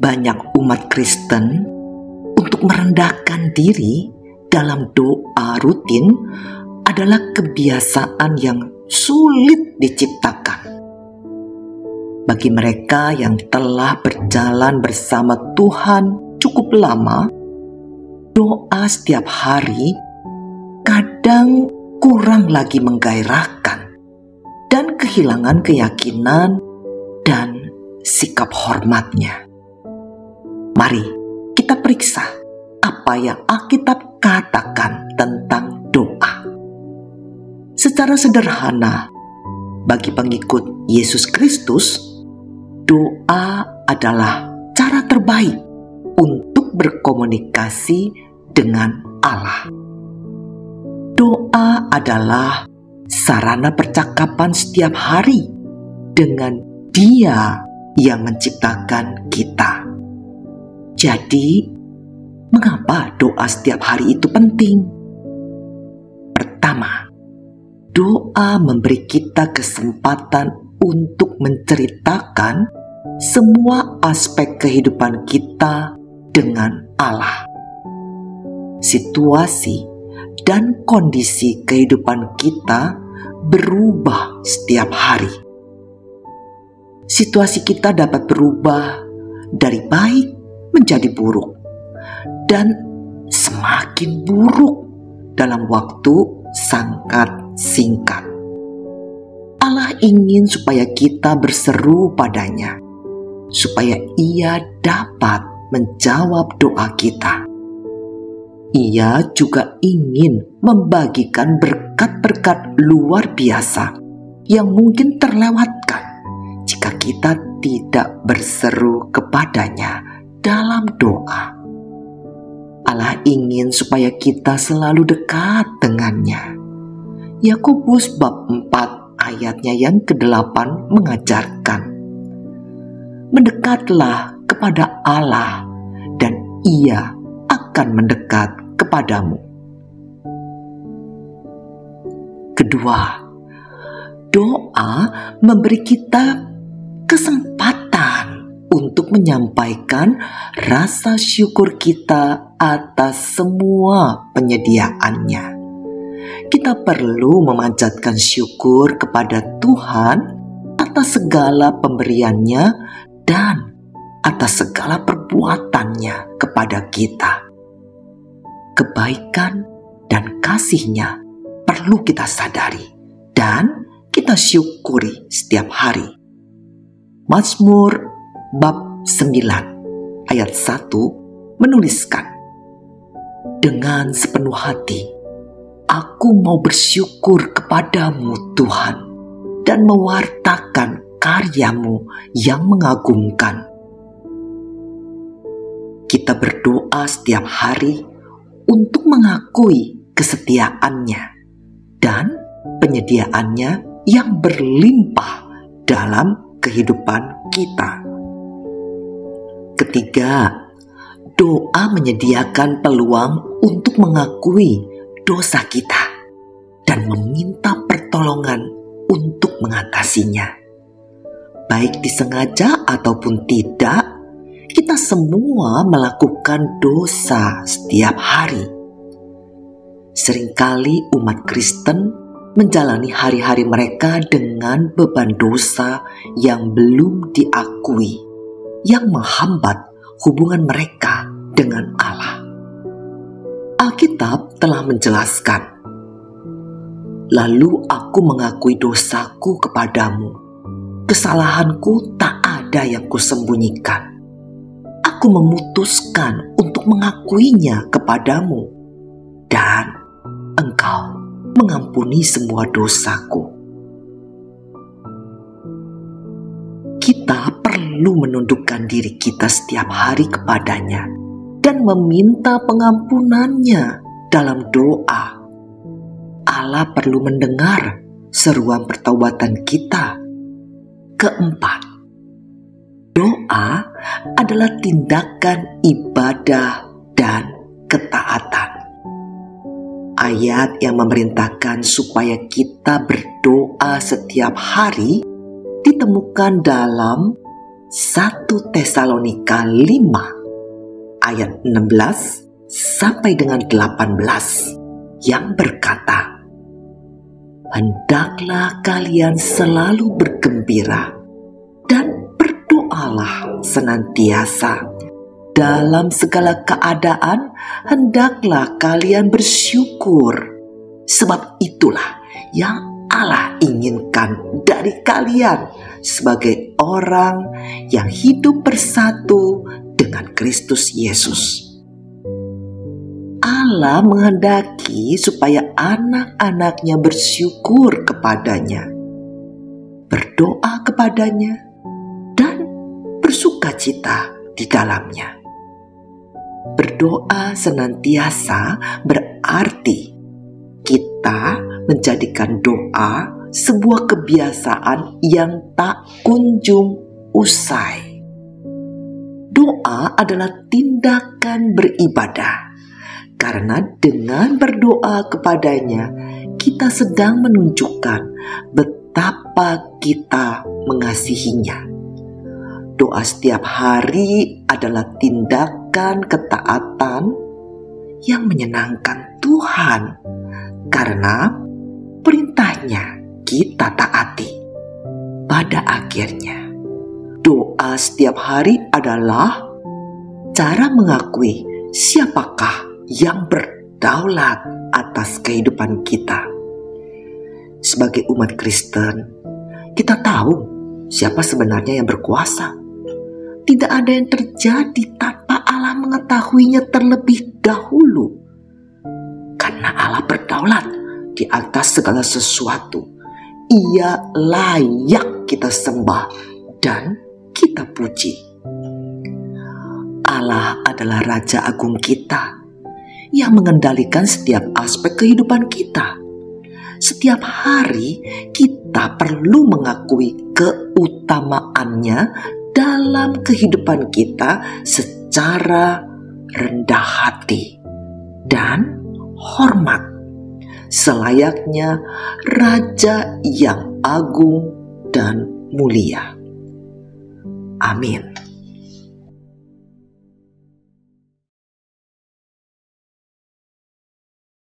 banyak umat Kristen untuk merendahkan diri dalam doa rutin adalah kebiasaan yang sulit diciptakan. Bagi mereka yang telah berjalan bersama Tuhan cukup lama, doa setiap hari kadang kurang lagi menggairahkan dan kehilangan keyakinan dan sikap hormatnya. Mari kita periksa apa yang Alkitab katakan tentang doa. Secara sederhana, bagi pengikut Yesus Kristus, doa adalah cara terbaik untuk berkomunikasi dengan Allah. Doa adalah sarana percakapan setiap hari dengan Dia yang menciptakan kita. Jadi, mengapa doa setiap hari itu penting? Pertama, doa memberi kita kesempatan untuk menceritakan semua aspek kehidupan kita dengan Allah. Situasi dan kondisi kehidupan kita berubah setiap hari. Situasi kita dapat berubah dari baik menjadi buruk dan semakin buruk dalam waktu sangat singkat. Allah ingin supaya kita berseru padanya, supaya Ia dapat menjawab doa kita. Ia juga ingin membagikan berkat-berkat luar biasa yang mungkin terlewatkan jika kita tidak berseru kepadanya dalam doa. Allah ingin supaya kita selalu dekat dengannya. Yakobus bab 4 ayatnya yang ke-8 mengajarkan. Mendekatlah kepada Allah dan ia akan mendekat kepadamu. Kedua, doa memberi kita kesempatan untuk menyampaikan rasa syukur kita atas semua penyediaannya. Kita perlu memanjatkan syukur kepada Tuhan atas segala pemberiannya dan atas segala perbuatannya kepada kita. Kebaikan dan kasihnya perlu kita sadari dan kita syukuri setiap hari. Mazmur bab 9 ayat 1 menuliskan Dengan sepenuh hati aku mau bersyukur kepadamu Tuhan dan mewartakan karyamu yang mengagumkan. Kita berdoa setiap hari untuk mengakui kesetiaannya dan penyediaannya yang berlimpah dalam kehidupan kita. Ketiga, doa menyediakan peluang untuk mengakui dosa kita dan meminta pertolongan untuk mengatasinya baik disengaja ataupun tidak, kita semua melakukan dosa setiap hari. Seringkali umat Kristen menjalani hari-hari mereka dengan beban dosa yang belum diakui, yang menghambat hubungan mereka dengan Allah. Alkitab telah menjelaskan, "Lalu aku mengakui dosaku kepadamu." kesalahanku tak ada yang kusembunyikan. Aku memutuskan untuk mengakuinya kepadamu, dan engkau mengampuni semua dosaku. Perlu menundukkan diri kita setiap hari kepadanya dan meminta pengampunannya dalam doa. Allah perlu mendengar seruan pertobatan kita Keempat, doa adalah tindakan ibadah dan ketaatan. Ayat yang memerintahkan supaya kita berdoa setiap hari ditemukan dalam 1 Tesalonika 5 ayat 16 sampai dengan 18 yang berkata, Hendaklah kalian selalu bergembira dan berdoalah senantiasa. Dalam segala keadaan, hendaklah kalian bersyukur, sebab itulah yang Allah inginkan dari kalian sebagai orang yang hidup bersatu dengan Kristus Yesus. Allah menghendaki supaya anak-anaknya bersyukur kepadanya, berdoa kepadanya, dan bersuka cita di dalamnya. Berdoa senantiasa berarti kita menjadikan doa sebuah kebiasaan yang tak kunjung usai. Doa adalah tindakan beribadah, karena dengan berdoa kepadanya, kita sedang menunjukkan betapa kita mengasihinya. Doa setiap hari adalah tindakan ketaatan yang menyenangkan Tuhan karena perintahnya kita taati. Pada akhirnya, doa setiap hari adalah cara mengakui siapakah yang berdaulat atas kehidupan kita. Sebagai umat Kristen, kita tahu siapa sebenarnya yang berkuasa. Tidak ada yang terjadi tanpa Allah mengetahuinya terlebih dahulu karena Allah berdaulat di atas segala sesuatu. Ia layak kita sembah dan kita puji. Allah adalah Raja Agung kita yang mengendalikan setiap aspek kehidupan kita. Setiap hari kita perlu mengakui keutamaannya dalam kehidupan kita secara rendah hati dan hormat selayaknya raja yang agung dan mulia. Amin.